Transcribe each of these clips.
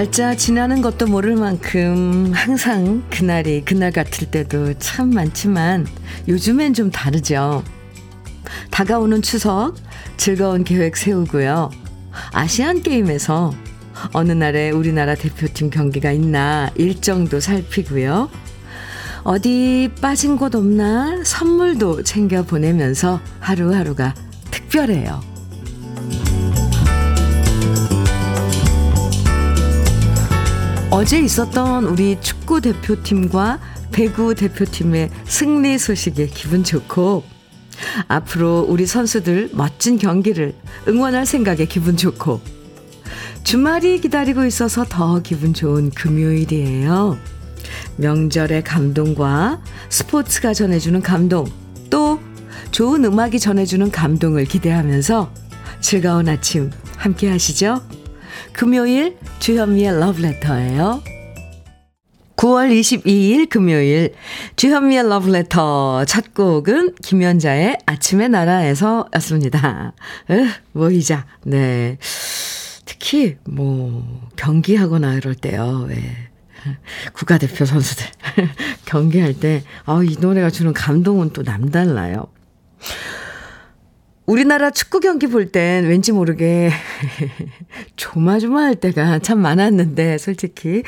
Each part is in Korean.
날짜 지나는 것도 모를 만큼 항상 그날이 그날 같을 때도 참 많지만 요즘엔 좀 다르죠. 다가오는 추석 즐거운 계획 세우고요. 아시안 게임에서 어느 날에 우리나라 대표팀 경기가 있나 일정도 살피고요. 어디 빠진 곳 없나 선물도 챙겨 보내면서 하루하루가 특별해요. 어제 있었던 우리 축구 대표팀과 배구 대표팀의 승리 소식에 기분 좋고 앞으로 우리 선수들 멋진 경기를 응원할 생각에 기분 좋고 주말이 기다리고 있어서 더 기분 좋은 금요일이에요. 명절의 감동과 스포츠가 전해주는 감동, 또 좋은 음악이 전해주는 감동을 기대하면서 즐거운 아침 함께 하시죠. 금요일 주현미의 러브레터예요. 9월 22일 금요일 주현미의 러브레터 첫 곡은 김연자의 아침의 나라에서 였습니다. 으, 모이자. 네. 특히 뭐 경기하거나 이럴 때요. 왜. 국가대표 선수들 경기할 때, 아, 이 노래가 주는 감동은 또 남달라요. 우리나라 축구 경기 볼 땐 왠지 모르게 조마조마할 때가 참 많았는데 솔직히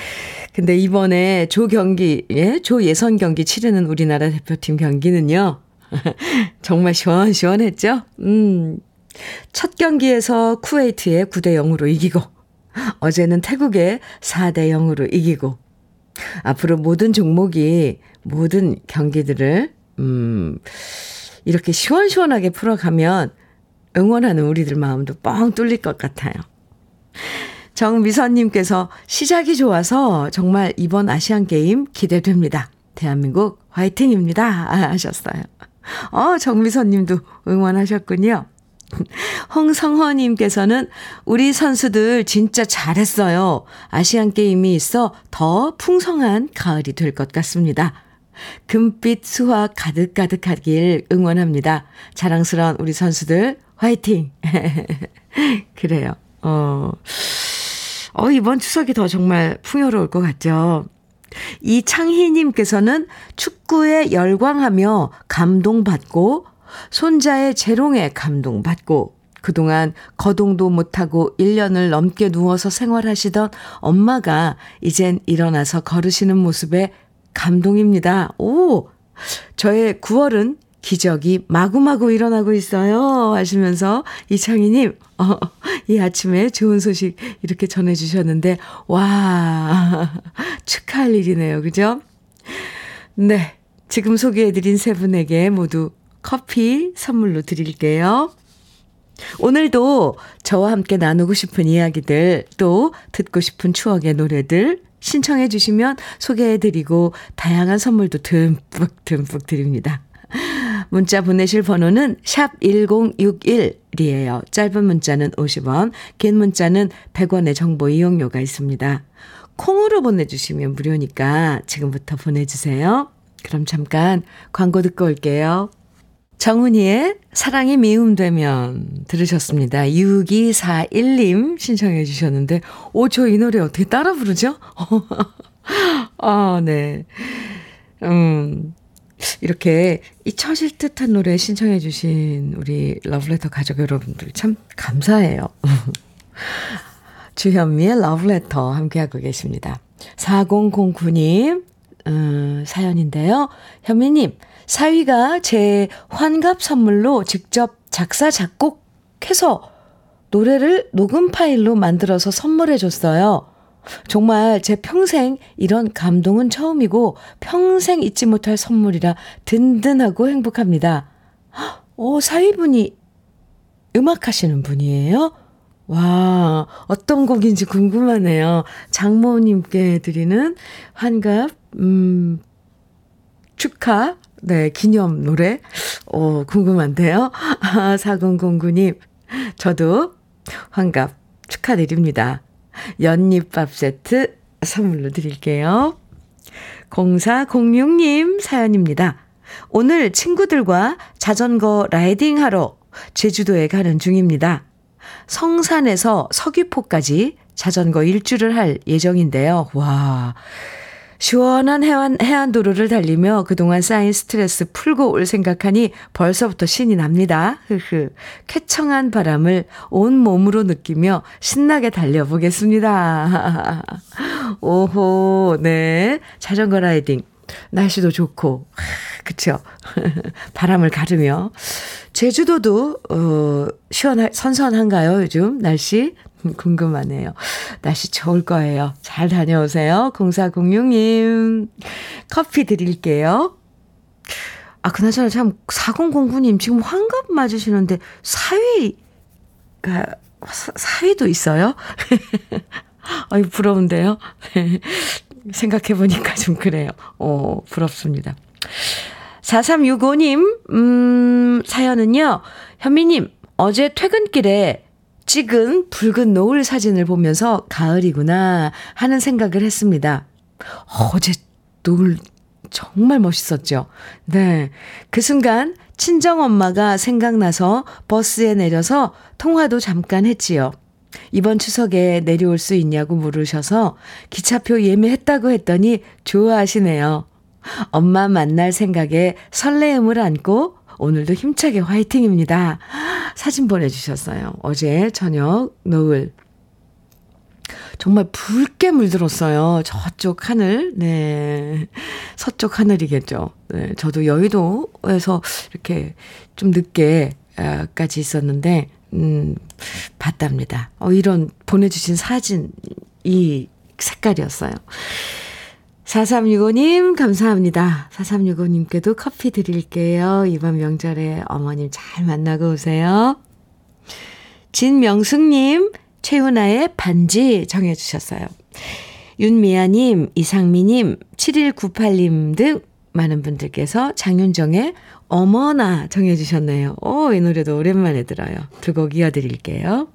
근데 이번에 조 경기 예? 조 예선 경기 치르는 우리나라 대표팀 경기는요. 정말 시원시원했죠? 음. 첫 경기에서 쿠웨이트에 9대 0으로 이기고 어제는 태국에 4대 0으로 이기고 앞으로 모든 종목이 모든 경기들을 음 이렇게 시원시원하게 풀어가면 응원하는 우리들 마음도 뻥 뚫릴 것 같아요. 정미선님께서 시작이 좋아서 정말 이번 아시안게임 기대됩니다. 대한민국 화이팅입니다. 하셨어요. 어, 정미선님도 응원하셨군요. 홍성허님께서는 우리 선수들 진짜 잘했어요. 아시안게임이 있어 더 풍성한 가을이 될 것 같습니다. 금빛 수화 가득가득하길 응원합니다. 자랑스러운 우리 선수들 화이팅! 그래요. 어, 어, 이번 추석이 더 정말 풍요로울 것 같죠. 이창희님께서는 축구에 열광하며 감동받고, 손자의 재롱에 감동받고, 그동안 거동도 못하고 1년을 넘게 누워서 생활하시던 엄마가 이젠 일어나서 걸으시는 모습에 감동입니다. 오! 저의 9월은 기적이 마구마구 일어나고 있어요. 하시면서 이창희님, 어, 이 아침에 좋은 소식 이렇게 전해주셨는데, 와, 축하할 일이네요. 그죠? 네. 지금 소개해드린 세 분에게 모두 커피 선물로 드릴게요. 오늘도 저와 함께 나누고 싶은 이야기들, 또 듣고 싶은 추억의 노래들, 신청해 주시면 소개해 드리고 다양한 선물도 듬뿍 듬뿍 드립니다. 문자 보내실 번호는 샵 1061이에요. 짧은 문자는 50원, 긴 문자는 100원의 정보 이용료가 있습니다. 콩으로 보내주시면 무료니까 지금부터 보내주세요. 그럼 잠깐 광고 듣고 올게요. 정훈이의 사랑이 미움되면 들으셨습니다. 6241님 신청해 주셨는데, 오, 저 이 노래 어떻게 따라 부르죠? 아, 네. 음, 이렇게 잊혀질 듯한 노래 신청해 주신 우리 러브레터 가족 여러분들 참 감사해요. 주현미의 러브레터 함께하고 계십니다. 4009님, 음, 사연인데요. 현미님, 사위가 제 환갑 선물로 직접 작사, 작곡해서 노래를 녹음 파일로 만들어서 선물해 줬어요. 정말 제 평생 이런 감동은 처음이고 평생 잊지 못할 선물이라 든든하고 행복합니다. 오, 사위분이 음악 하시는 분이에요? 와, 어떤 곡인지 궁금하네요. 장모님께 드리는 환갑, 음, 축하, 네, 기념 노래. 오, 궁금한데요? 아, 4009님, 저도 환갑 축하드립니다. 연잎밥 세트 선물로 드릴게요. 0406님 사연입니다. 오늘 친구들과 자전거 라이딩 하러 제주도에 가는 중입니다. 성산에서 서귀포까지 자전거 일주를 할 예정인데요. 와. 시원한 해안, 해안도로를 달리며 그동안 쌓인 스트레스 풀고 올 생각하니 벌써부터 신이 납니다. 흐흐. 쾌청한 바람을 온 몸으로 느끼며 신나게 달려보겠습니다. 오호, 네. 자전거 라이딩. 날씨도 좋고, 그쵸. 바람을 가르며. 제주도도, 어, 시원하, 선선한가요, 요즘? 날씨? 궁금하네요. 날씨 좋을 거예요. 잘 다녀오세요. 0406님. 커피 드릴게요. 아, 그나저나 참, 4009님 지금 환갑 맞으시는데, 사위가, 사위도 있어요? 어이, 부러운데요? 생각해보니까 좀 그래요. 어, 부럽습니다. 4365님, 음, 사연은요, 현미님, 어제 퇴근길에 찍은 붉은 노을 사진을 보면서 가을이구나 하는 생각을 했습니다. 어제 노을 정말 멋있었죠. 네. 그 순간 친정엄마가 생각나서 버스에 내려서 통화도 잠깐 했지요. 이번 추석에 내려올 수 있냐고 물으셔서 기차표 예매했다고 했더니 좋아하시네요. 엄마 만날 생각에 설레임을 안고 오늘도 힘차게 화이팅입니다. 사진 보내주셨어요. 어제 저녁 노을. 정말 붉게 물들었어요. 저쪽 하늘, 네. 서쪽 하늘이겠죠. 네. 저도 여의도에서 이렇게 좀 늦게까지 있었는데, 음, 봤답니다. 어, 이런 보내주신 사진, 이 색깔이었어요. 4365님, 감사합니다. 4365님께도 커피 드릴게요. 이번 명절에 어머님 잘 만나고 오세요. 진명숙님, 최훈아의 반지 정해주셨어요. 윤미아님, 이상미님, 7198님 등 많은 분들께서 장윤정의 어머나 정해주셨네요. 오, 이 노래도 오랜만에 들어요. 두 곡 이어드릴게요.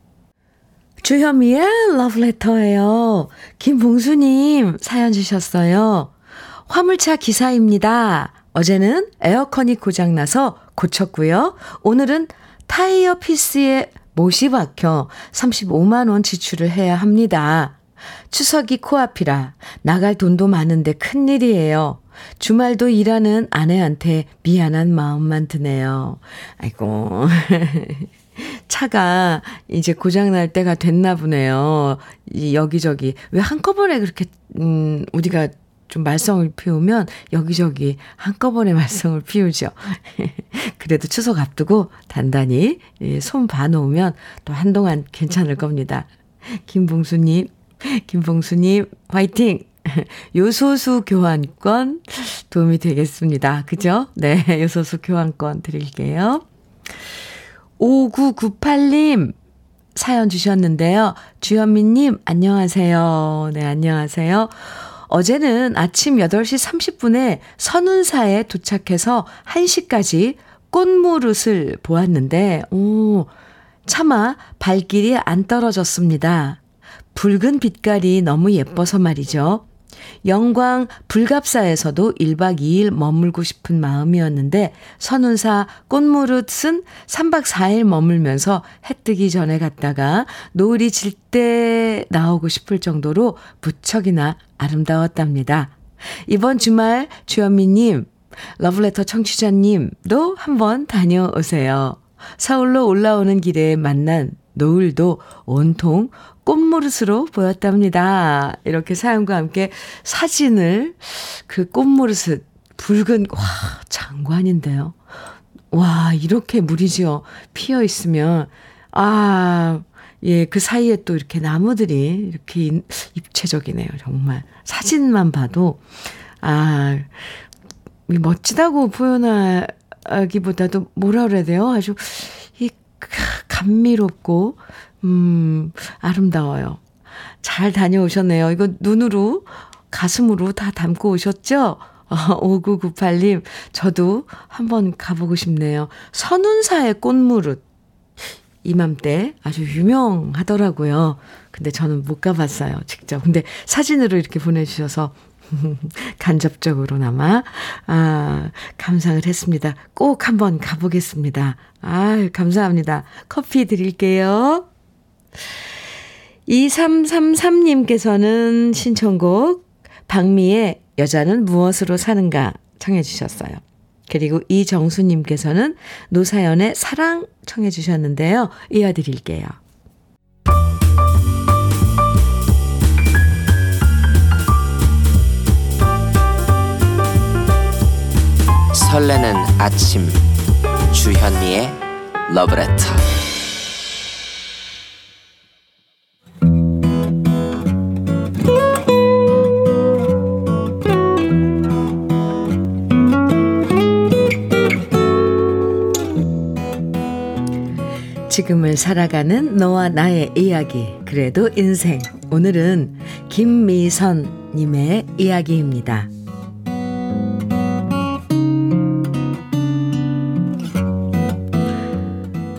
주현미의 러브레터예요. 김봉수님 사연 주셨어요. 화물차 기사입니다. 어제는 에어컨이 고장나서 고쳤고요. 오늘은 타이어 피스에 못이 박혀 35만원 지출을 해야 합니다. 추석이 코앞이라 나갈 돈도 많은데 큰일이에요. 주말도 일하는 아내한테 미안한 마음만 드네요. 아이고. 차가 이제 고장날 때가 됐나 보네요. 이 여기저기. 왜 한꺼번에 그렇게, 음, 우리가 좀 말썽을 피우면 여기저기 한꺼번에 말썽을 피우죠. 그래도 추석 앞두고 단단히 손 봐놓으면 또 한동안 괜찮을 겁니다. 김봉수님, 김봉수님, 화이팅! 요소수 교환권 도움이 되겠습니다. 그죠? 네, 요소수 교환권 드릴게요. 5998님 사연 주셨는데요. 주현미님, 안녕하세요. 네, 안녕하세요. 어제는 아침 8시 30분에 선운사에 도착해서 1시까지 꽃무릇을 보았는데, 오, 차마 발길이 안 떨어졌습니다. 붉은 빛깔이 너무 예뻐서 말이죠. 영광 불갑사에서도 1박 2일 머물고 싶은 마음이었는데 선운사 꽃무릇은 3박 4일 머물면서 해 뜨기 전에 갔다가 노을이 질 때 나오고 싶을 정도로 무척이나 아름다웠답니다. 이번 주말 주현미님, 러브레터 청취자님도 한번 다녀오세요. 서울로 올라오는 길에 만난 노을도 온통 꽃무릇으로 보였답니다. 이렇게 사연과 함께 사진을 그 꽃무릇을 붉은 와 장관인데요. 와 이렇게 물이지요 피어 있으면 아 예, 그 사이에 또 이렇게 나무들이 이렇게 입체적이네요. 정말. 사진만 봐도, 아, 멋지다고 표현하기보다도 뭐라 그래야 돼요? 아주 이 감미롭고, 음, 아름다워요. 잘 다녀오셨네요. 이거 눈으로, 가슴으로 다 담고 오셨죠? 어, 5998님, 저도 한번 가보고 싶네요. 선운사의 꽃무릇. 이맘때 아주 유명하더라고요. 근데 저는 못 가봤어요, 직접. 근데 사진으로 이렇게 보내주셔서 간접적으로나마, 아, 감상을 했습니다. 꼭 한번 가보겠습니다. 아 감사합니다. 커피 드릴게요. 2333님께서는 신청곡 박미의 여자는 무엇으로 사는가 청해 주셨어요. 그리고 이정수님께서는 노사연의 사랑 청해 주셨는데요. 이어드릴게요. 설레는 아침 주현미의 러브레터 지금을 살아가는 너와 나의 이야기, 그래도 인생. 오늘은 김미선님의 이야기입니다.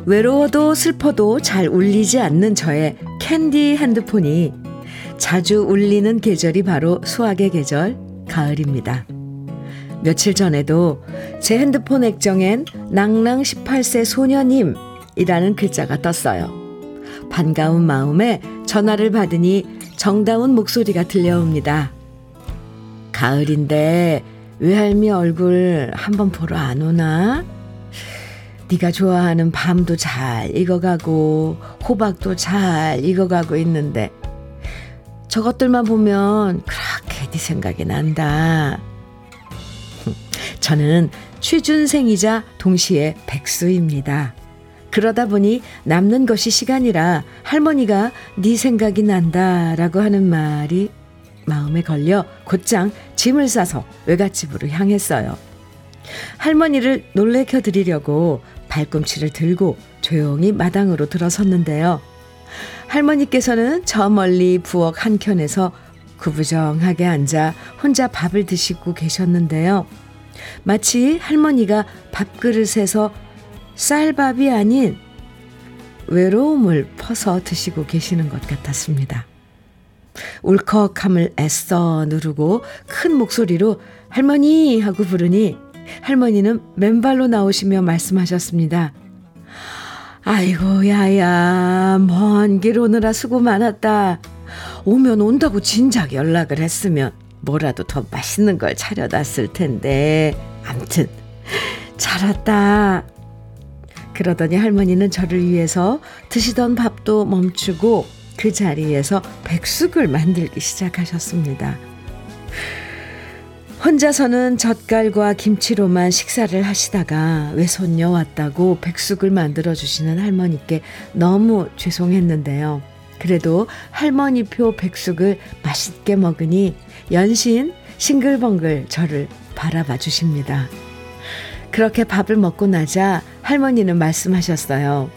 외로워도 슬퍼도 잘 울리지 않는 저의 캔디 핸드폰이 자주 울리는 계절이 바로 수학의 계절, 가을입니다. 며칠 전에도 제 핸드폰 액정엔 낭랑 18세 소녀님 이라는 글자가 떴어요. 반가운 마음에 전화를 받으니 정다운 목소리가 들려옵니다. 가을인데 외할미 얼굴 한번 보러 안 오나? 네가 좋아하는 밤도 잘 익어가고 호박도 잘 익어가고 있는데 저것들만 보면 그렇게 네 생각이 난다. 저는 취준생이자 동시에 백수입니다. 그러다 보니 남는 것이 시간이라 할머니가 네 생각이 난다라고 하는 말이 마음에 걸려 곧장 짐을 싸서 외갓집으로 향했어요. 할머니를 놀래켜 드리려고 발꿈치를 들고 조용히 마당으로 들어섰는데요. 할머니께서는 저 멀리 부엌 한켠에서 구부정하게 앉아 혼자 밥을 드시고 계셨는데요. 마치 할머니가 밥그릇에서 쌀밥이 아닌 외로움을 퍼서 드시고 계시는 것 같았습니다. 울컥함을 애써 누르고 큰 목소리로 할머니 하고 부르니 할머니는 맨발로 나오시며 말씀하셨습니다. 아이고 야야 먼 길 오느라 수고 많았다. 오면 온다고 진작 연락을 했으면 뭐라도 더 맛있는 걸 차려놨을 텐데 암튼 잘 왔다. 그러더니 할머니는 저를 위해서 드시던 밥도 멈추고 그 자리에서 백숙을 만들기 시작하셨습니다. 혼자서는 젓갈과 김치로만 식사를 하시다가 외손녀 왔다고 백숙을 만들어 주시는 할머니께 너무 죄송했는데요. 그래도 할머니표 백숙을 맛있게 먹으니 연신 싱글벙글 저를 바라봐 주십니다. 그렇게 밥을 먹고 나자 할머니는 말씀하셨어요.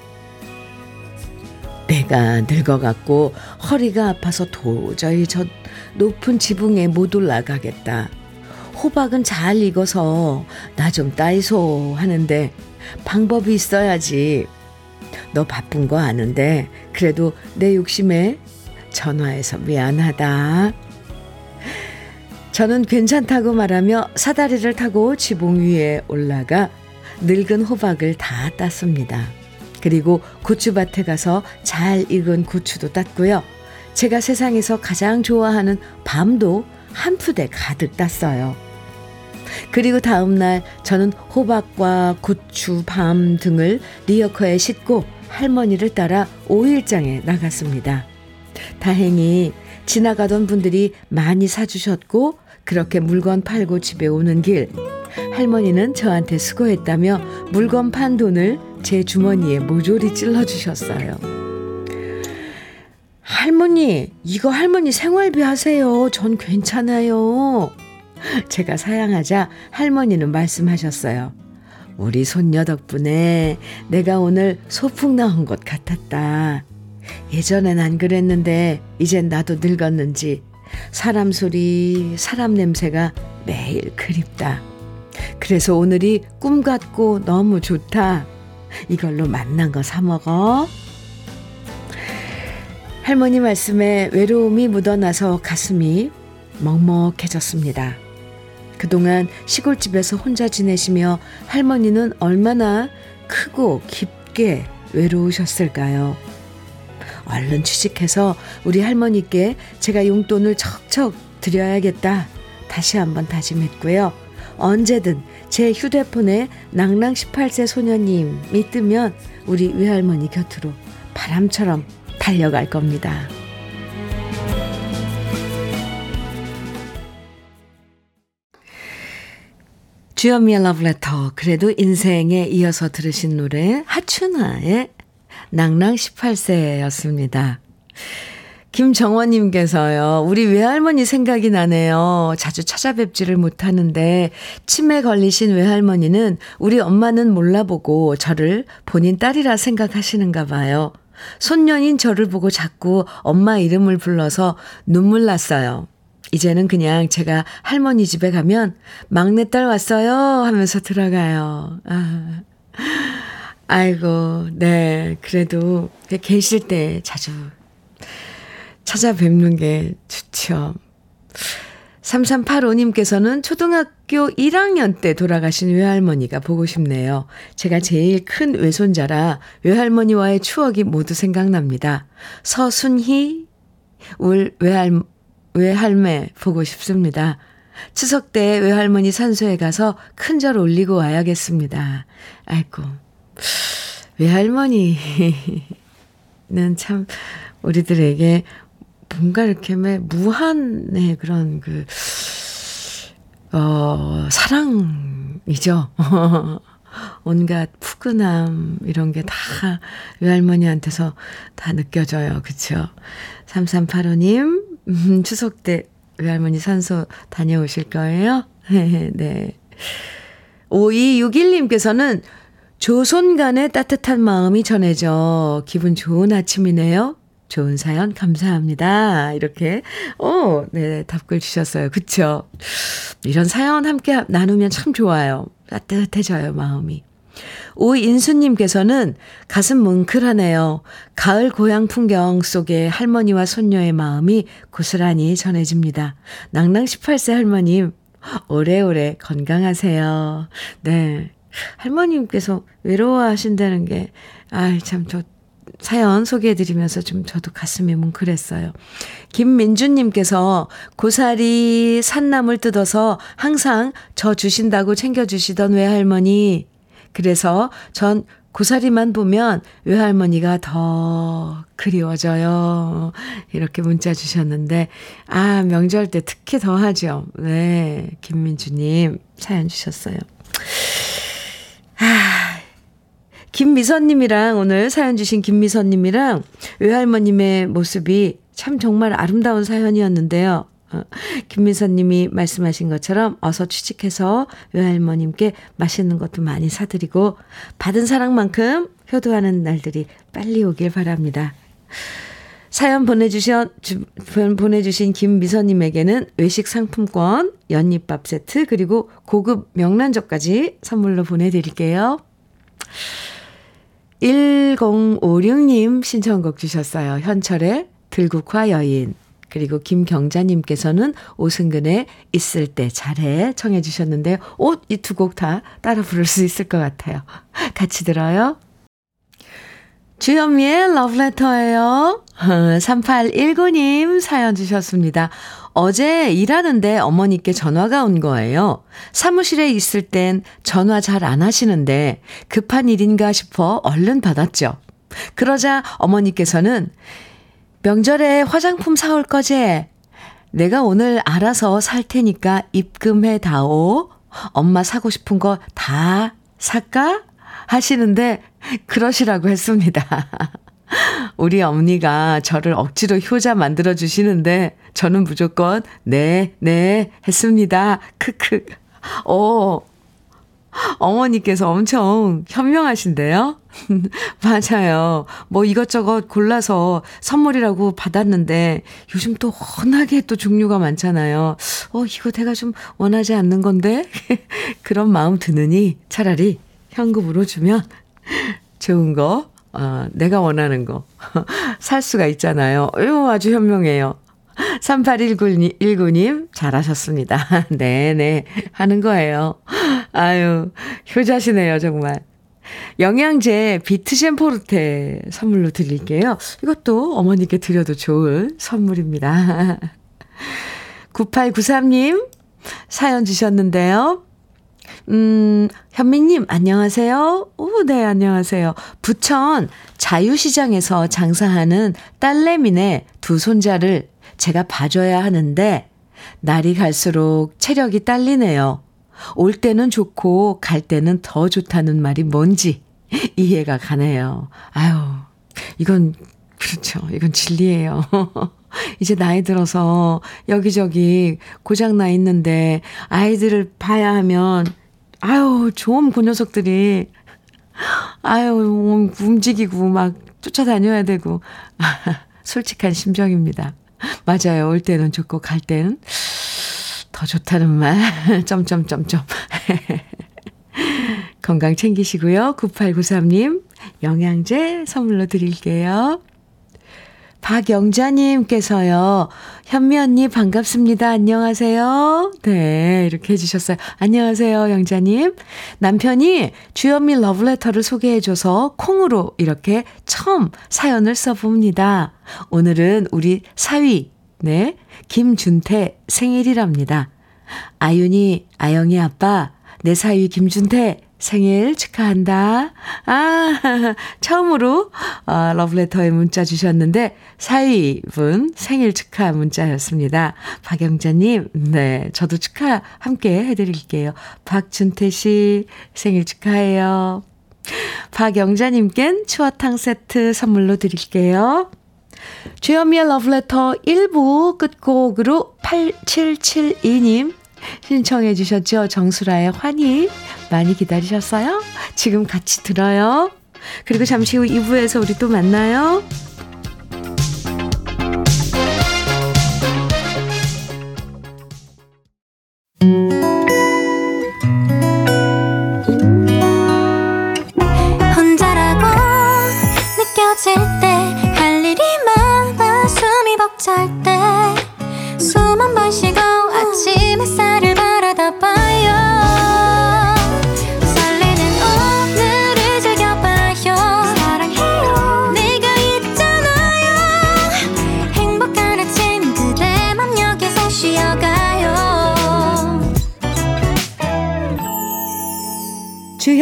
내가 늙어갖고 허리가 아파서 도저히 저 높은 지붕에 못 올라가겠다. 호박은 잘 익어서 나 좀 따이소 하는데 방법이 있어야지. 너 바쁜 거 아는데 그래도 내 욕심에 전화해서 미안하다. 저는 괜찮다고 말하며 사다리를 타고 지붕 위에 올라가 늙은 호박을 다 땄습니다. 그리고 고추밭에 가서 잘 익은 고추도 땄고요. 제가 세상에서 가장 좋아하는 밤도 한 푸대 가득 땄어요. 그리고 다음날 저는 호박과 고추, 밤 등을 리어커에 싣고 할머니를 따라 5일장에 나갔습니다. 다행히 지나가던 분들이 많이 사주셨고 그렇게 물건 팔고 집에 오는 길 할머니는 저한테 수고했다며 물건 판 돈을 제 주머니에 모조리 찔러주셨어요. 할머니, 이거 할머니 생활비 하세요. 전 괜찮아요. 제가 사양하자 할머니는 말씀하셨어요. 우리 손녀 덕분에 내가 오늘 소풍 나온 것 같았다. 예전엔 안 그랬는데 이젠 나도 늙었는지 사람 소리, 사람 냄새가 매일 그립다. 그래서 오늘이 꿈 같고 너무 좋다. 이걸로 만난 거 사 먹어. 할머니 말씀에 외로움이 묻어나서 가슴이 먹먹해졌습니다. 그동안 시골집에서 혼자 지내시며 할머니는 얼마나 크고 깊게 외로우셨을까요? 얼른 취직해서 우리 할머니께 제가 용돈을 척척 드려야겠다. 다시 한번 다짐했고요. 언제든 제 휴대폰에 낭랑 18세 소녀님이 뜨면 우리 외할머니 곁으로 바람처럼 달려갈 겁니다. 주현미의 러브레터 그래도 인생에 이어서 들으신 노래 하춘아의 낭랑 18세였습니다. 김정원님께서요, 우리 외할머니 생각이 나네요. 자주 찾아뵙지를 못하는데, 치매 걸리신 외할머니는 우리 엄마는 몰라보고 저를 본인 딸이라 생각하시는가 봐요. 손녀인 저를 보고 자꾸 엄마 이름을 불러서 눈물 났어요. 이제는 그냥 제가 할머니 집에 가면 막내딸 왔어요 하면서 들어가요. 아. 아이고, 네. 그래도 계실 때 자주 찾아뵙는 게 좋죠. 3385님께서는 초등학교 1학년 때 돌아가신 외할머니가 보고 싶네요. 제가 제일 큰 외손자라 외할머니와의 추억이 모두 생각납니다. 서순희, 울 외할, 외할매 보고 싶습니다. 추석 때 외할머니 산소에 가서 큰 절 올리고 와야겠습니다. 아이고, 외할머니는 참 우리들에게 뭔가 이렇게 무한의 그런 그, 어, 사랑이죠. 온갖 푸근함, 이런 게 다 외할머니한테서 다 느껴져요. 그쵸? 3385님, 음, 추석 때 외할머니 산소 다녀오실 거예요? 네. 5261님께서는 조손 간의 따뜻한 마음이 전해져 기분 좋은 아침이네요. 좋은 사연 감사합니다. 이렇게, 어, 네, 답글 주셨어요. 그쵸? 이런 사연 함께 나누면 참 좋아요. 따뜻해져요, 마음이. 오인수님께서는 가슴 뭉클하네요. 가을 고향 풍경 속에 할머니와 손녀의 마음이 고스란히 전해집니다. 낭낭 18세 할머님, 오래오래 건강하세요. 네. 할머님께서 외로워하신다는 게, 아이, 참, 저, 사연 소개해드리면서 좀 저도 가슴이 뭉클했어요. 김민주님께서 고사리 산나물 뜯어서 항상 저 주신다고 챙겨주시던 외할머니. 그래서 전 고사리만 보면 외할머니가 더 그리워져요. 이렇게 문자 주셨는데, 아, 명절 때 특히 더 하죠. 네. 김민주님 사연 주셨어요. 아, 김미선님이랑 오늘 사연 주신 김미선님이랑 외할머님의 모습이 참 정말 아름다운 사연이었는데요. 어, 김미선님이 말씀하신 것처럼 어서 취직해서 외할머님께 맛있는 것도 많이 사드리고 받은 사랑만큼 효도하는 날들이 빨리 오길 바랍니다. 사연 보내주신, 보내주신 김미선님에게는 외식 상품권, 연잎밥 세트, 그리고 고급 명란젓까지 선물로 보내드릴게요. 1056님 신청곡 주셨어요. 현철의 들국화 여인. 그리고 김경자님께서는 오승근의 있을 때 잘해 청해 주셨는데요. 옷 이 두 곡 다 따라 부를 수 있을 것 같아요. 같이 들어요. 주현미의 러브레터예요. 3819님 사연 주셨습니다. 어제 일하는데 어머니께 전화가 온 거예요. 사무실에 있을 땐 전화 잘 안 하시는데 급한 일인가 싶어 얼른 받았죠. 그러자 어머니께서는 명절에 화장품 사올 거지? 내가 오늘 알아서 살 테니까 입금해 다오. 엄마 사고 싶은 거 다 살까? 하시는데 그러시라고 했습니다. 우리 어머니가 저를 억지로 효자 만들어 주시는데 저는 무조건 네, 네 했습니다. 크크. 어. 어머니께서 엄청 현명하신데요? 맞아요. 뭐 이것저것 골라서 선물이라고 받았는데 요즘 또 워낙에 또 종류가 많잖아요. 어, 이거 내가 좀 원하지 않는 건데? 그런 마음 드느니 차라리 현금으로 주면 좋은 거, 어, 내가 원하는 거, 살 수가 있잖아요. 요 아주 현명해요. 3819님, 잘하셨습니다. 네네, 하는 거예요. 아유, 효자시네요, 정말. 영양제 비트젠 포르테 선물로 드릴게요. 이것도 어머니께 드려도 좋을 선물입니다. 9893님 사연 주셨는데요. 음, 현미님, 안녕하세요. 오, 네, 안녕하세요. 부천 자유시장에서 장사하는 딸내미네 두 손자를 제가 봐줘야 하는데, 날이 갈수록 체력이 딸리네요. 올 때는 좋고, 갈 때는 더 좋다는 말이 뭔지 이해가 가네요. 아유, 이건, 그렇죠. 이건 진리예요. 이제 나이 들어서 여기저기 고장 나 있는데 아이들을 봐야 하면 아유, 좋은 그 녀석들이, 아유, 움직이고 막 쫓아다녀야 되고, 솔직한 심정입니다. 맞아요. 올 때는 좋고, 갈 때는 더 좋다는 말, 점점점점. 건강 챙기시고요. 9893님, 영양제 선물로 드릴게요. 박영자님께서요, 현미 언니 반갑습니다. 안녕하세요. 네, 이렇게 해주셨어요. 안녕하세요, 영자님. 남편이 주현미 러브레터를 소개해줘서 콩으로 이렇게 처음 사연을 써봅니다. 오늘은 우리 사위, 네, 김준태 생일이랍니다. 아윤이, 아영이 아빠, 내 사위 김준태 생일 축하한다. 아, 처음으로 어, 러브레터에 문자 주셨는데 사위분 생일 축하 문자였습니다. 박영자님, 네, 저도 축하 함께 해드릴게요. 박준태 씨 생일 축하해요. 박영자님껜 추어탕 세트 선물로 드릴게요. 주현미의 러브레터 1부 끝곡으로 8772님 신청해 주셨죠? 정수라의 환희 많이 기다리셨어요? 지금 같이 들어요. 그리고 잠시 후 2부에서 우리 또 만나요.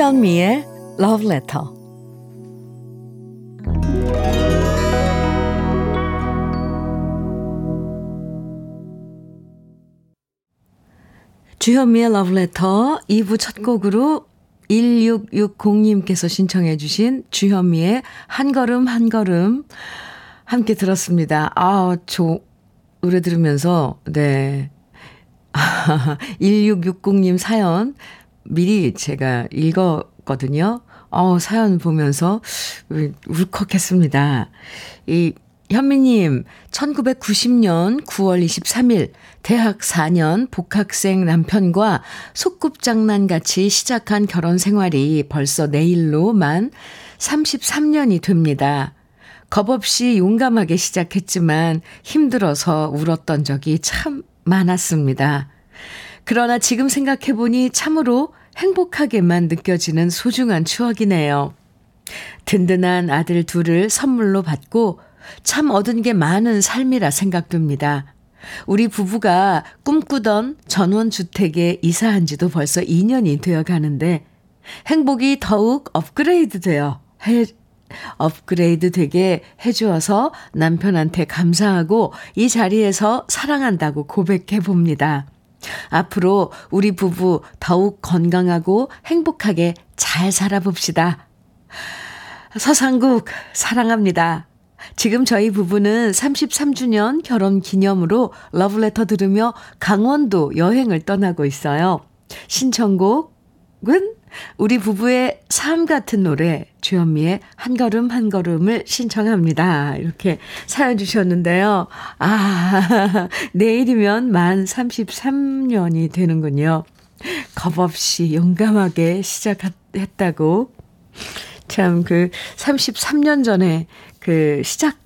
주현미의 Love Letter. 주현미의 Love Letter 2부 첫 곡으로 1660님께서 신청해 주신 주현미의 한 걸음 한 걸음 함께 들었습니다. 아, 저 노래 들으면서 네. 1660님 사연 미리 제가 읽었거든요. 어, 사연 보면서 울컥했습니다. 이 현미님, 1990년 9월 23일 대학 4년 복학생 남편과 소꿉장난 같이 시작한 결혼 생활이 벌써 내일로 만 33년이 됩니다. 겁 없이 용감하게 시작했지만 힘들어서 울었던 적이 참 많았습니다. 그러나 지금 생각해보니 참으로 행복하게만 느껴지는 소중한 추억이네요. 든든한 아들 둘을 선물로 받고 참 얻은 게 많은 삶이라 생각됩니다. 우리 부부가 꿈꾸던 전원주택에 이사한 지도 벌써 2년이 되어 가는데 행복이 더욱 업그레이드 되어 해, 업그레이드 되게 해주어서 남편한테 감사하고 이 자리에서 사랑한다고 고백해 봅니다. 앞으로 우리 부부 더욱 건강하고 행복하게 잘 살아봅시다. 서상국, 사랑합니다. 지금 저희 부부는 33주년 결혼 기념으로 러브레터 들으며 강원도 여행을 떠나고 있어요. 신청곡 은 우리 부부의 삶 같은 노래 주현미의 한 걸음 한 걸음을 신청합니다. 이렇게 사연 주셨는데요. 아, 내일이면 만 33년이 되는군요. 겁없이 용감하게 시작했다고. 참 그 33년 전에 그 시작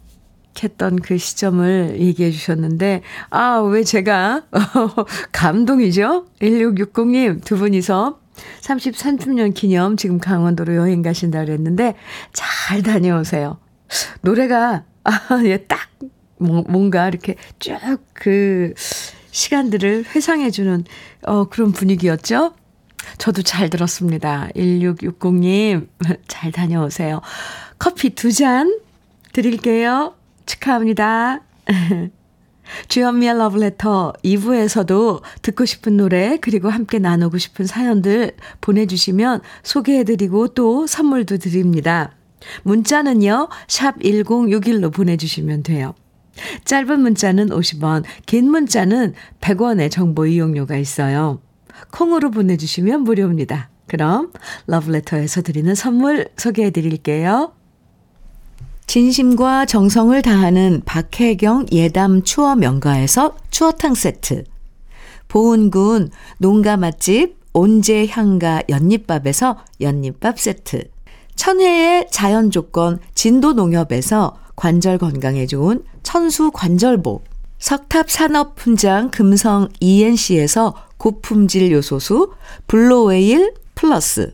했던 그 시점을 얘기해 주셨는데, 아, 왜 제가, 감동이죠? 1660님 두 분이서 33주년 기념 지금 강원도로 여행 가신다 그랬는데 잘 다녀오세요. 노래가 아, 예, 딱 뭔가 이렇게 쭉 그 시간들을 회상해 주는 어, 그런 분위기였죠? 저도 잘 들었습니다. 1660님, 잘 다녀오세요. 커피 두 잔 드릴게요. 축하합니다. 주현미의 러브레터 2부에서도 듣고 싶은 노래 그리고 함께 나누고 싶은 사연들 보내주시면 소개해드리고 또 선물도 드립니다. 문자는요. 샵 1061로 보내주시면 돼요. 짧은 문자는 50원, 긴 문자는 100원의 정보 이용료가 있어요. 콩으로 보내주시면 무료입니다. 그럼 러브레터에서 드리는 선물 소개해 드릴게요. 진심과 정성을 다하는 박혜경 예담 추어 명가에서 추어탕 세트. 보은군 농가 맛집 온재향가 연잎밥에서 연잎밥 세트. 천혜의 자연 조건 진도 농협에서 관절 건강에 좋은 천수 관절보. 석탑 산업 훈장 금성 ENC에서 고품질 요소수 블루웨일 플러스.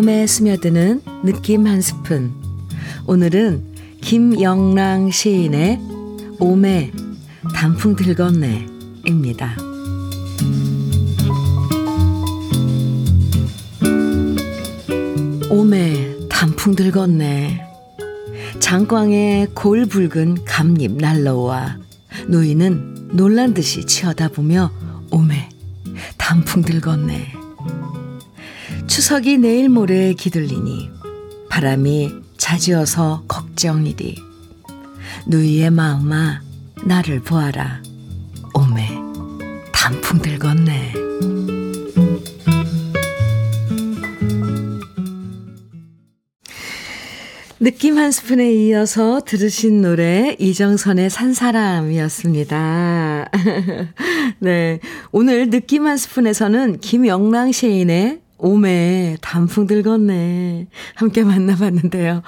마음에 스며드는 느낌 한 스푼. 오늘은 김영랑 시인의 오메 단풍 들건네입니다. 오메 단풍 들건네. 장광에 골 붉은 감잎 날라와 노인은 놀란 듯이 치어다보며 오메 단풍 들건네. 추석이 내일 모레 기들리니 바람이 잦지어서 걱정이리. 누이의 마음아 나를 보아라. 오메 단풍 들겄네. 느낌 한 스푼에 이어서 들으신 노래 이정선의 산 사람이었습니다. 네. 오늘 느낌 한 스푼에서는 김영랑 시인의 오메 단풍 들겄네. 함께 만나봤는데요.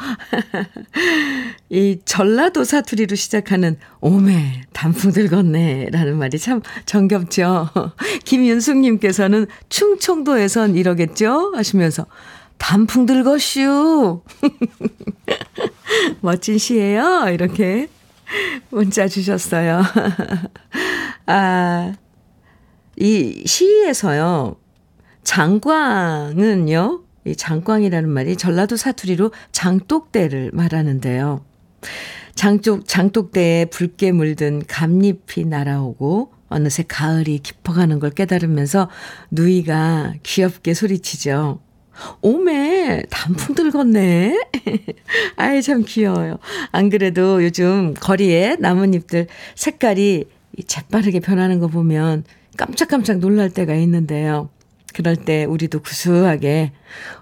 이 전라도 사투리로 시작하는 오메 단풍 들겄네 라는 말이 참 정겹죠. 김윤숙님께서는 충청도에선 이러겠죠? 하시면서 단풍 들겄슈. 멋진 시예요. 이렇게 문자 주셨어요. 아, 이 시에서요. 장광은요, 이 장광이라는 말이 전라도 사투리로 장독대를 말하는데요. 장쪽, 장독대에 붉게 물든 감잎이 날아오고 어느새 가을이 깊어가는 걸 깨달으면서 누이가 귀엽게 소리치죠. 오메, 단풍 들겄네. 아이, 참 귀여워요. 안 그래도 요즘 거리에 나뭇잎들 색깔이 재빠르게 변하는 거 보면 깜짝깜짝 놀랄 때가 있는데요. 그럴 때 우리도 구수하게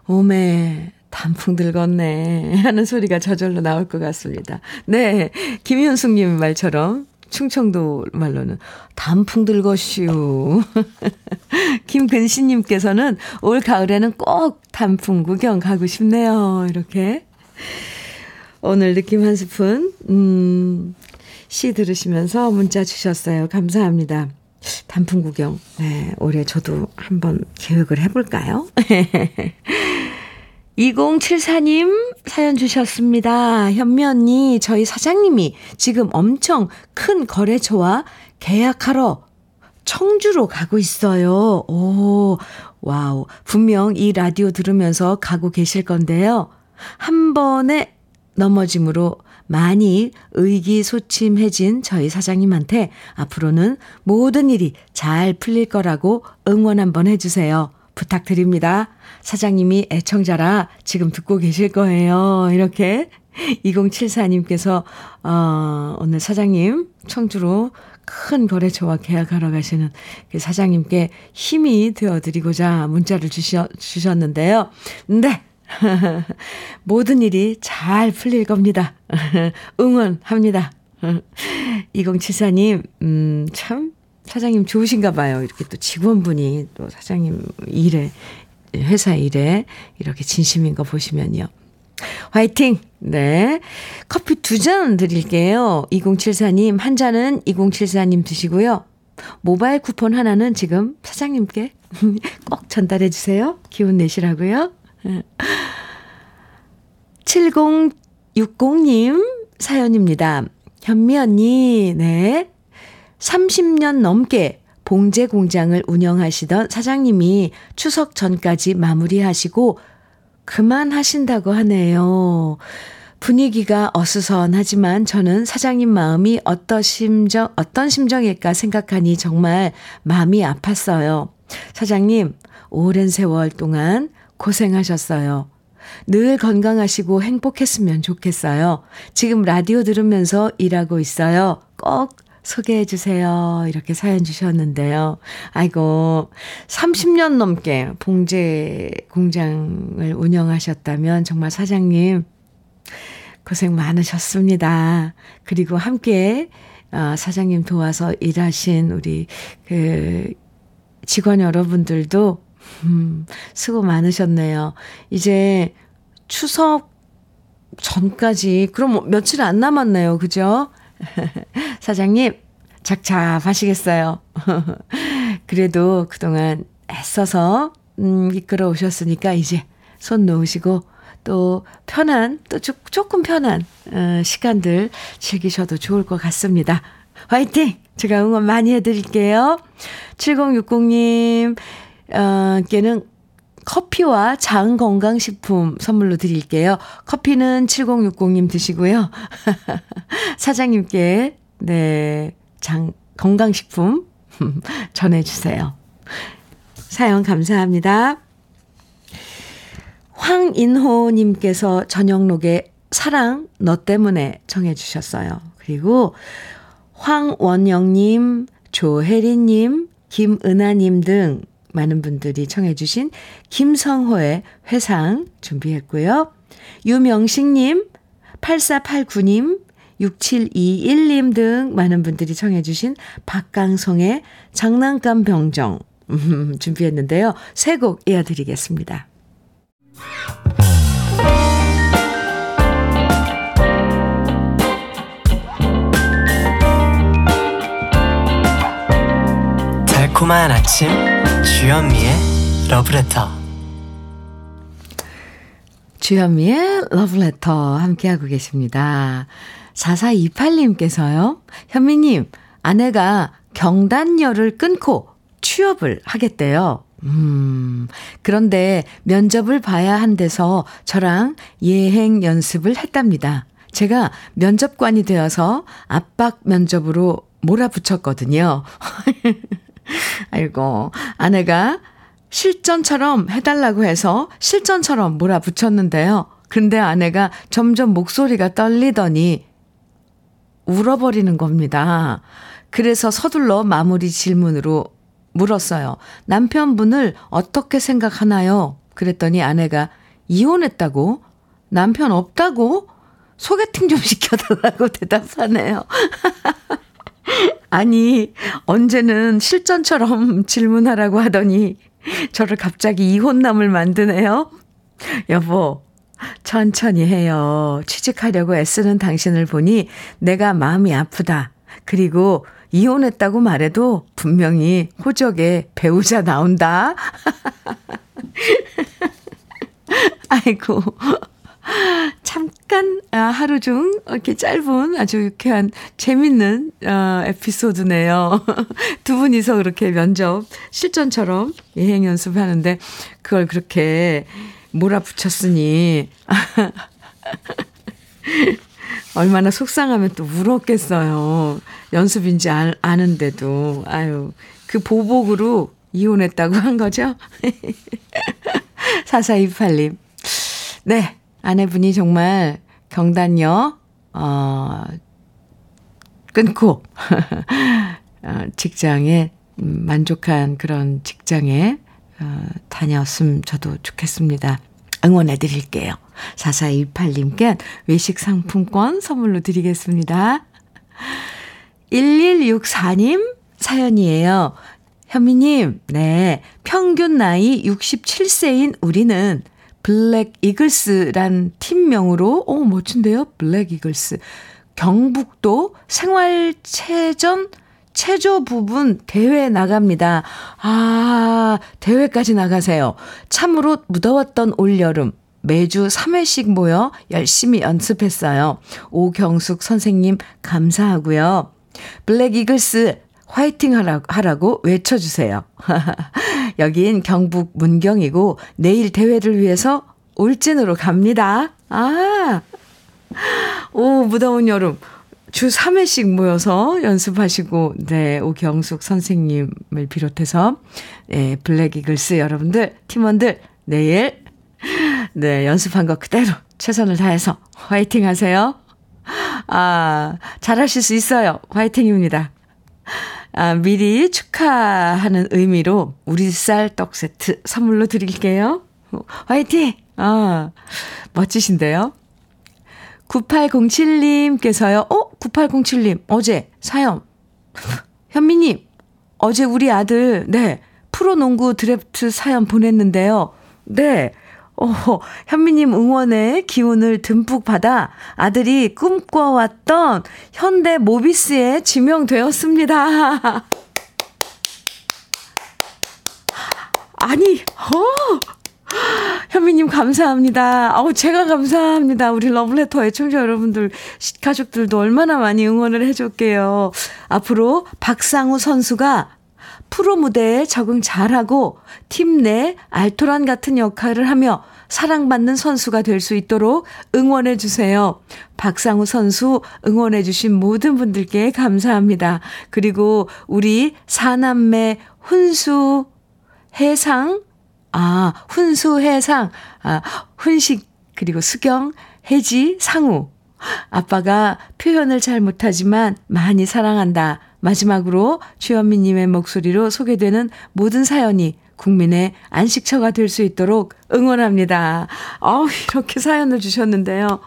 오메 단풍 들겄네 하는 소리가 저절로 나올 것 같습니다. 네, 김현숙님 말처럼 충청도 말로는 단풍 들것슈. 김근시님께서는 올 가을에는 꼭 단풍 구경 가고 싶네요. 이렇게. 오늘 느낌 한 스푼, 음, 시 들으시면서 문자 주셨어요. 감사합니다. 단풍 구경. 네, 올해 저도 한번 계획을 해볼까요? 2074님 사연 주셨습니다. 현미 언니, 저희 사장님이 지금 엄청 큰 거래처와 계약하러 청주로 가고 있어요. 오, wow. 분명 이 라디오 들으면서 가고 계실 건데요. 한 번에 넘어짐으로 많이 의기소침해진 저희 사장님한테 앞으로는 모든 일이 잘 풀릴 거라고 응원 한번 해주세요. 부탁드립니다. 사장님이 애청자라 지금 듣고 계실 거예요. 이렇게 2074님께서, 어, 오늘 사장님 청주로 큰 거래처와 계약하러 가시는 그 사장님께 힘이 되어드리고자 문자를 주셔, 주셨는데요. 네. 모든 일이 잘 풀릴 겁니다. 응원합니다. 2074님, 음, 참, 사장님 좋으신가 봐요. 이렇게 또 직원분이 또 사장님 일에, 회사 일에 이렇게 진심인 거 보시면요. 화이팅! 네. 커피 두 잔 드릴게요. 2074님, 한 잔은 2074님 드시고요. 모바일 쿠폰 하나는 지금 사장님께 꼭 전달해 주세요. 기운 내시라고요. 7060님 사연입니다. 현미 언니, 네. 30년 넘게 봉제 공장을 운영하시던 사장님이 추석 전까지 마무리하시고 그만하신다고 하네요. 분위기가 어수선하지만 저는 사장님 마음이 어떤 심정, 어떤 심정일까 생각하니 정말 마음이 아팠어요. 사장님, 오랜 세월 동안 고생하셨어요. 늘 건강하시고 행복했으면 좋겠어요. 지금 라디오 들으면서 일하고 있어요. 꼭 소개해 주세요. 이렇게 사연 주셨는데요. 아이고, 30년 넘게 봉제 공장을 운영하셨다면 정말 사장님 고생 많으셨습니다. 그리고 함께 어, 사장님 도와서 일하신 우리 그 직원 여러분들도 음, 수고 많으셨네요. 이제 추석 전까지, 그럼 뭐 며칠 안 남았네요. 그죠? 사장님, 작잡하시겠어요. 그래도 그동안 애써서, 음, 이끌어 오셨으니까 이제 손 놓으시고, 또 편한, 또 조금 편한, 어, 시간들 즐기셔도 좋을 것 같습니다. 화이팅! 제가 응원 많이 해드릴게요. 7060님, 어, 께는 커피와 장 건강식품 선물로 드릴게요. 커피는 7060님 드시고요. 사장님께, 네, 장, 건강식품 전해주세요. 사연 감사합니다. 황인호님께서 저녁록에 사랑 너 때문에 정해주셨어요. 그리고 황원영님, 조혜리님, 김은아님 등 많은 분들이 청해주신 김성호의 회상 준비했고요. 유명식님, 8489님, 6721님 등 많은 분들이 청해주신 박강성의 장난감 병정 음, 준비했는데요. 세 곡 이어드리겠습니다. 달콤한 아침 주현미의 러브레터 주현미의 러브레터 함께하고 계십니다. 4428님께서요. 현미님, 아내가 경단녀를 끊고 취업을 하겠대요. 음, 그런데 면접을 봐야 한대서 저랑 예행 연습을 했답니다. 제가 면접관이 되어서 압박 면접으로 몰아붙였거든요. 아이고, 아내가 실전처럼 해달라고 해서 실전처럼 몰아붙였는데요. 근데 아내가 점점 목소리가 떨리더니 울어버리는 겁니다. 그래서 서둘러 마무리 질문으로 물었어요. 남편분을 어떻게 생각하나요? 그랬더니 아내가 이혼했다고? 남편 없다고? 소개팅 좀 시켜달라고 대답하네요. 아니, 언제는 실전처럼 질문하라고 하더니 저를 갑자기 이혼남을 만드네요. 여보, 천천히 해요. 취직하려고 애쓰는 당신을 보니 내가 마음이 아프다. 그리고 이혼했다고 말해도 분명히 호적에 배우자 나온다. 아이고. 잠깐 아, 하루 중 이렇게 짧은 아주 유쾌한 재밌는 어, 에피소드네요. 두 분이서 그렇게 면접 실전처럼 예행 연습하는데 그걸 그렇게 몰아붙였으니 얼마나 속상하면 또 울었겠어요. 연습인지 아, 아는데도 아유 그 보복으로 이혼했다고 한 거죠. 4428님. 네. 아내분이 정말 경단녀, 어, 끊고, 어, 직장에, 음, 만족한 그런 직장에, 어, 다녔으면 저도 좋겠습니다. 응원해 드릴게요. 4428님께 외식 상품권 선물로 드리겠습니다. 1164님 사연이에요. 현미님, 네. 평균 나이 67세인 우리는 블랙 이글스란 팀명으로, 오, 멋진데요? 블랙 이글스. 경북도 생활체전 체조 부분 대회 나갑니다. 아, 대회까지 나가세요. 참으로 무더웠던 올여름. 매주 3회씩 모여 열심히 연습했어요. 오경숙 선생님 감사하고요. 블랙 이글스 화이팅 하라고, 하라고 외쳐주세요. 여긴 경북 문경이고 내일 대회를 위해서 울진으로 갑니다. 아, 오, 무더운 여름. 주 3회씩 모여서 연습하시고, 네, 오경숙 선생님을 비롯해서, 네, 블랙 이글스 여러분들, 팀원들, 내일, 네, 연습한 거 그대로 최선을 다해서 화이팅 하세요. 아, 잘하실 수 있어요. 화이팅입니다. 아, 미리 축하하는 의미로 우리 쌀 떡 세트 선물로 드릴게요. 화이팅! 아, 멋지신데요? 9807님께서요, 어? 9807님, 어제 사연. 현미님, 어제 우리 아들, 네, 프로농구 드래프트 사연 보냈는데요. 네, 어, 현미님 응원의 기운을 듬뿍 받아 아들이 꿈꿔왔던 현대 모비스에 지명되었습니다. 아니, 어! 현미님 감사합니다. 아우, 제가 감사합니다. 우리 러블레터 애청자 여러분들, 가족들도 얼마나 많이 응원을 해줄게요. 앞으로 박상우 선수가 프로 무대에 적응 잘하고 팀 내 알토란 같은 역할을 하며 사랑받는 선수가 될 수 있도록 응원해 주세요. 박상우 선수 응원해 주신 모든 분들께 감사합니다. 그리고 우리 사남매 훈수 해상 아, 훈수 해상 아, 훈식 그리고 수경, 혜지, 상우 아빠가 표현을 잘 못하지만 많이 사랑한다. 마지막으로 주현미님의 목소리로 소개되는 모든 사연이 국민의 안식처가 될 수 있도록 응원합니다. 어 이렇게 사연을 주셨는데요.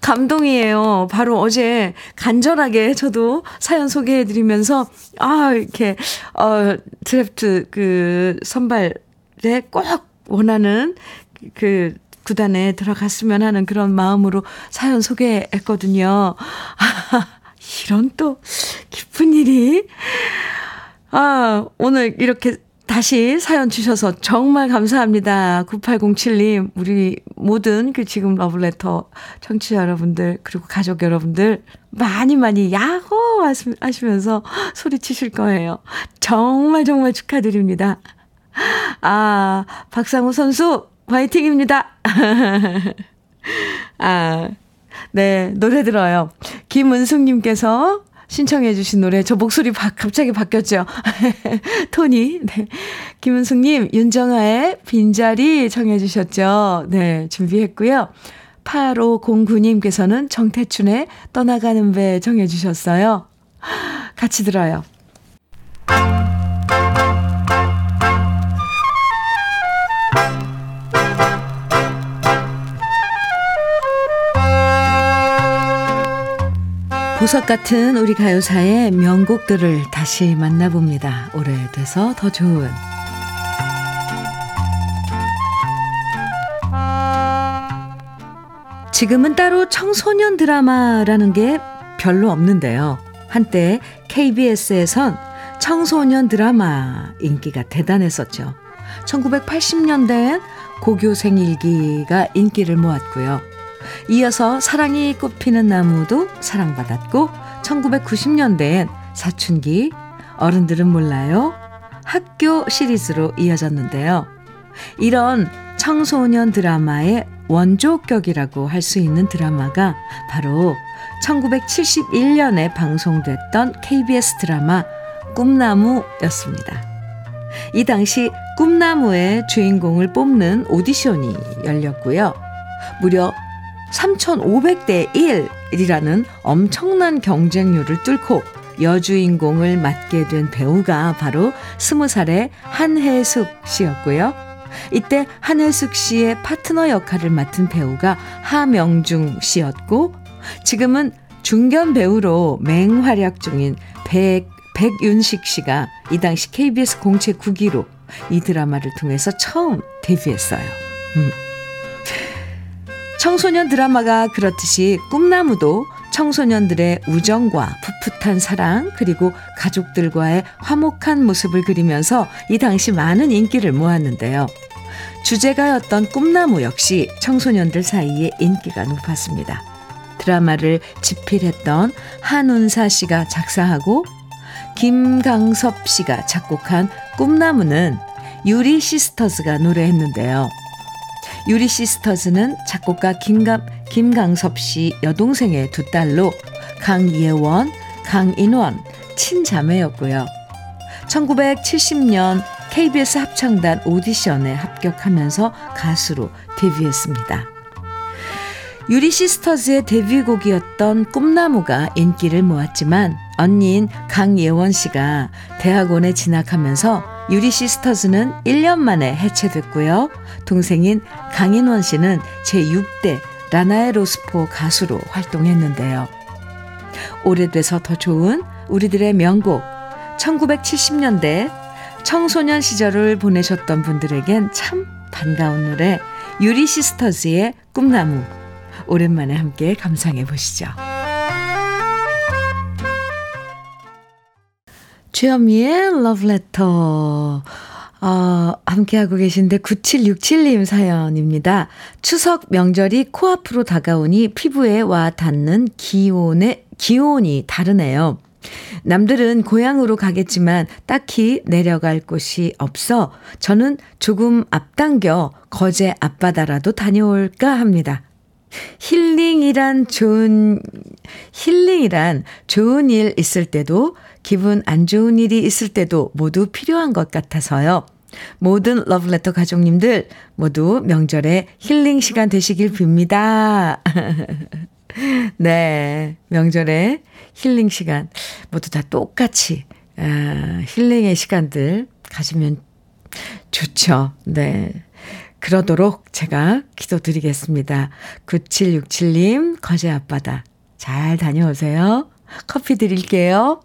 감동이에요. 바로 어제 간절하게 저도 사연 소개해드리면서, 아, 이렇게, 어, 드래프트 그 선발에 꼭 원하는 그 구단에 들어갔으면 하는 그런 마음으로 사연 소개했거든요. 아, 이런 또 기쁜 일이. 아, 오늘 이렇게 다시 사연 주셔서 정말 감사합니다. 9807님, 우리 모든 그 지금 러블레터 청취자 여러분들, 그리고 가족 여러분들, 많이 많이 야호! 하시면서 소리 치실 거예요. 정말 정말 축하드립니다. 아, 박상우 선수, 화이팅입니다. 아, 네, 노래 들어요. 김은숙님께서 신청해 주신 노래 저 목소리 바, 갑자기 바뀌었죠. 토니. 네. 김은숙님 윤정아의 빈자리 청해 주셨죠. 네, 준비했고요. 8509님께서는 정태춘의 떠나가는 배 정해 주셨어요. 같이 들어요. 보석 같은 우리 가요사의 명곡들을 다시 만나봅니다. 오래돼서 더 좋은 지금은 따로 청소년 드라마라는 게 별로 없는데요. 한때 KBS에선 청소년 드라마 인기가 대단했었죠. 1980년대엔 고교생 일기가 인기를 모았고요. 이어서 사랑이 꽃피는 나무도 사랑받았고 1990년대엔 사춘기 어른들은 몰라요. 학교 시리즈로 이어졌는데요. 이런 청소년 드라마의 원조격이라고 할 수 있는 드라마가 바로 1971년에 방송됐던 KBS 드라마 꿈나무였습니다. 이 당시 꿈나무의 주인공을 뽑는 오디션이 열렸고요. 무려 3,500대 1이라는 엄청난 경쟁률을 뚫고 여주인공을 맡게 된 배우가 바로 20살의 한혜숙 씨였고요. 이때 한혜숙 씨의 파트너 역할을 맡은 배우가 하명중 씨였고 지금은 중견 배우로 맹활약 중인 백, 백윤식 씨가 이 당시 KBS 공채 9기로 이 드라마를 통해서 처음 데뷔했어요. 음. 청소년 드라마가 그렇듯이 꿈나무도 청소년들의 우정과 풋풋한 사랑 그리고 가족들과의 화목한 모습을 그리면서 이 당시 많은 인기를 모았는데요. 주제가였던 꿈나무 역시 청소년들 사이에 인기가 높았습니다. 드라마를 집필했던 한운사 씨가 작사하고 김강섭 씨가 작곡한 꿈나무는 유리 시스터즈가 노래했는데요. 유리 시스터즈는 작곡가 김감, 김강섭 씨 여동생의 두 딸로 강예원, 강인원 친자매였고요. 1970년 KBS 합창단 오디션에 합격하면서 가수로 데뷔했습니다. 유리 시스터즈의 데뷔곡이었던 꿈나무가 인기를 모았지만 언니인 강예원 씨가 대학원에 진학하면서 유리 시스터즈는 1년 만에 해체됐고요. 동생인 강인원 씨는 제6대 라나의 로스포 가수로 활동했는데요. 오래돼서 더 좋은 우리들의 명곡 1970년대 청소년 시절을 보내셨던 분들에겐 참 반가운 노래 유리 시스터즈의 꿈나무 오랜만에 함께 감상해 보시죠. 주현미의 러브레터 어, 함께하고 계신데 9767님 사연입니다. 추석 명절이 코앞으로 다가오니 피부에 와 닿는 기온의, 기온이 다르네요. 남들은 고향으로 가겠지만 딱히 내려갈 곳이 없어 저는 조금 앞당겨 거제 앞바다라도 다녀올까 합니다. 힐링이란 좋은, 힐링이란 좋은 일 있을 때도 기분 안 좋은 일이 있을 때도 모두 필요한 것 같아서요. 모든 러브레터 가족님들 모두 명절에 힐링 시간 되시길 빕니다. 네. 명절에 힐링 시간 모두 다 똑같이 아, 힐링의 시간들 가지면 좋죠. 네. 그러도록 제가 기도드리겠습니다. 9767님, 거제 앞바다 잘 다녀오세요. 커피 드릴게요.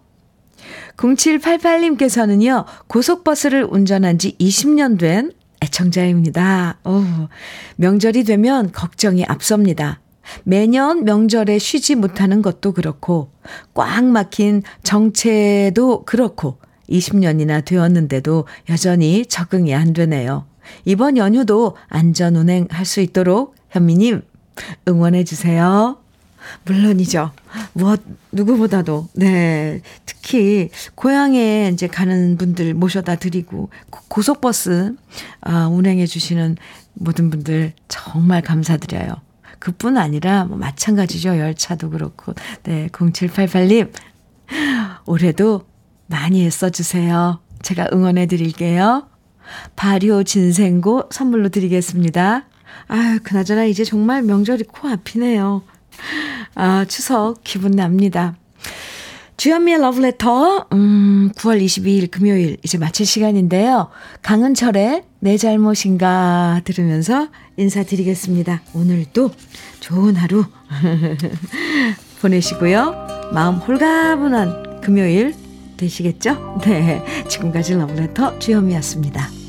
0788님께서는요, 고속버스를 운전한 지 20년 된 애청자입니다. 오, 명절이 되면 걱정이 앞섭니다. 매년 명절에 쉬지 못하는 것도 그렇고, 꽉 막힌 정체도 그렇고, 20년이나 되었는데도 여전히 적응이 안 되네요. 이번 연휴도 안전 운행할 수 있도록 현미님 응원해 주세요. 물론이죠. 무엇, 누구보다도, 네. 특히, 고향에 이제 가는 분들 모셔다 드리고, 고속버스, 아, 운행해 주시는 모든 분들 정말 감사드려요. 그뿐 아니라, 뭐, 마찬가지죠. 열차도 그렇고. 네. 0788님, 올해도 많이 애써 주세요. 제가 응원해 드릴게요. 발효 진생고 선물로 드리겠습니다. 아유, 그나저나 이제 정말 명절이 코앞이네요. 아, 추석 기분 납니다. 주현미의 러브레터, 음, 9월 22일 금요일 이제 마칠 시간인데요. 강은철의 내 잘못인가 들으면서 인사드리겠습니다. 오늘도 좋은 하루 보내시고요. 마음 홀가분한 금요일 되시겠죠? 네. 지금까지 러브레터 주현미였습니다.